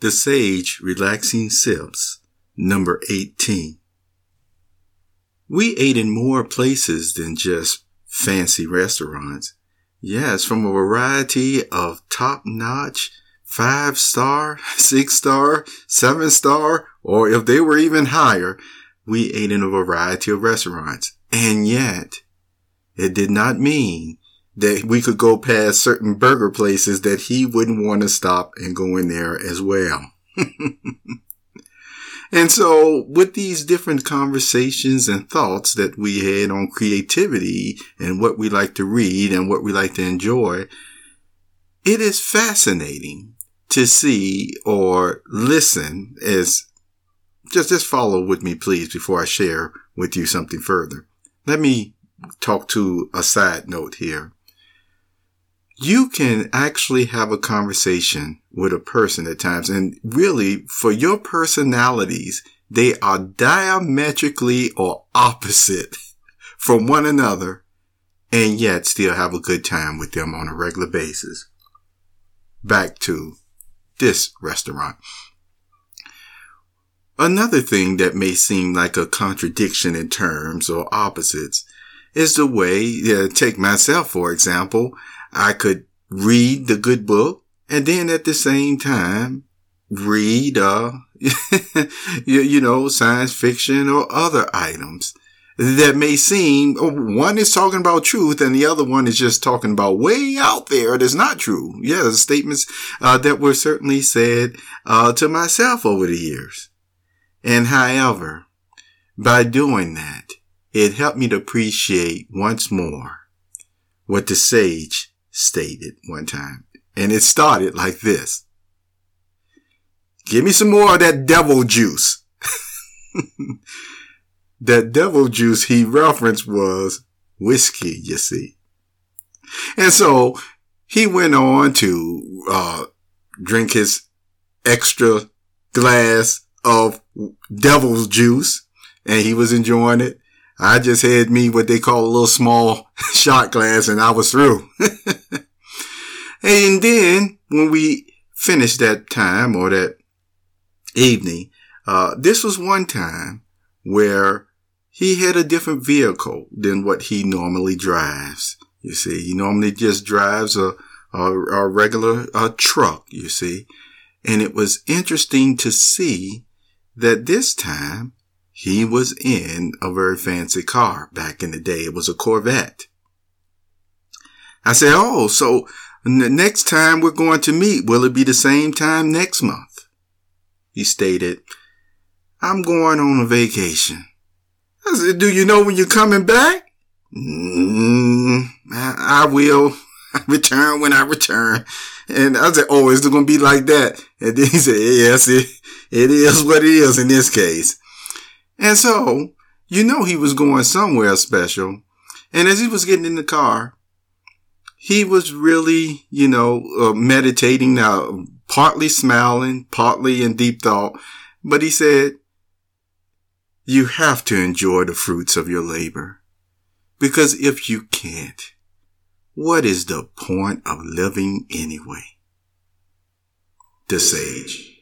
The Sage Relaxing Sips, number 18. We ate in more places than just fancy restaurants. Yes, from a variety of top notch, five star, six star, seven star, or if they were even higher, we ate in a variety of restaurants. And yet, it did not mean that we could go past certain burger places that he wouldn't want to stop and go in there as well. and so with these different conversations and thoughts that we had on creativity and what we like to read and what we like to enjoy, it is fascinating to see or listen as just, just follow with me, please, before I share with you something further. Let me talk to a side note here. You can actually have a conversation with a person at times and really for your personalities, they are diametrically or opposite from one another and yet still have a good time with them on a regular basis. Back to this restaurant. Another thing that may seem like a contradiction in terms or opposites is the way, uh, take myself for example, I could read the good book and then at the same time read, uh, you, you know, science fiction or other items that may seem one is talking about truth and the other one is just talking about way out there that's not true. Yeah, statements uh, that were certainly said uh, to myself over the years. And however, by doing that, it helped me to appreciate once more what the sage stated one time. And it started like this. Give me some more of that devil juice. that devil juice he referenced was whiskey, you see. And so he went on to, uh, drink his extra glass of devil's juice and he was enjoying it. I just had me what they call a little small shot glass and I was through. and then when we finished that time or that evening, uh, this was one time where he had a different vehicle than what he normally drives. You see, he normally just drives a, a, a regular a truck, you see. And it was interesting to see that this time he was in a very fancy car. Back in the day, it was a Corvette. I said, Oh, so the next time we're going to meet, will it be the same time next month? He stated, I'm going on a vacation. I said, do you know when you're coming back? Mm, I, I will return when I return. And I said, oh, is it going to be like that? And then he said, yes, it, it is what it is in this case. And so, you know, he was going somewhere special. And as he was getting in the car, he was really, you know, uh, meditating now, partly smiling, partly in deep thought. But he said, you have to enjoy the fruits of your labor. Because if you can't, what is the point of living anyway? The Sage.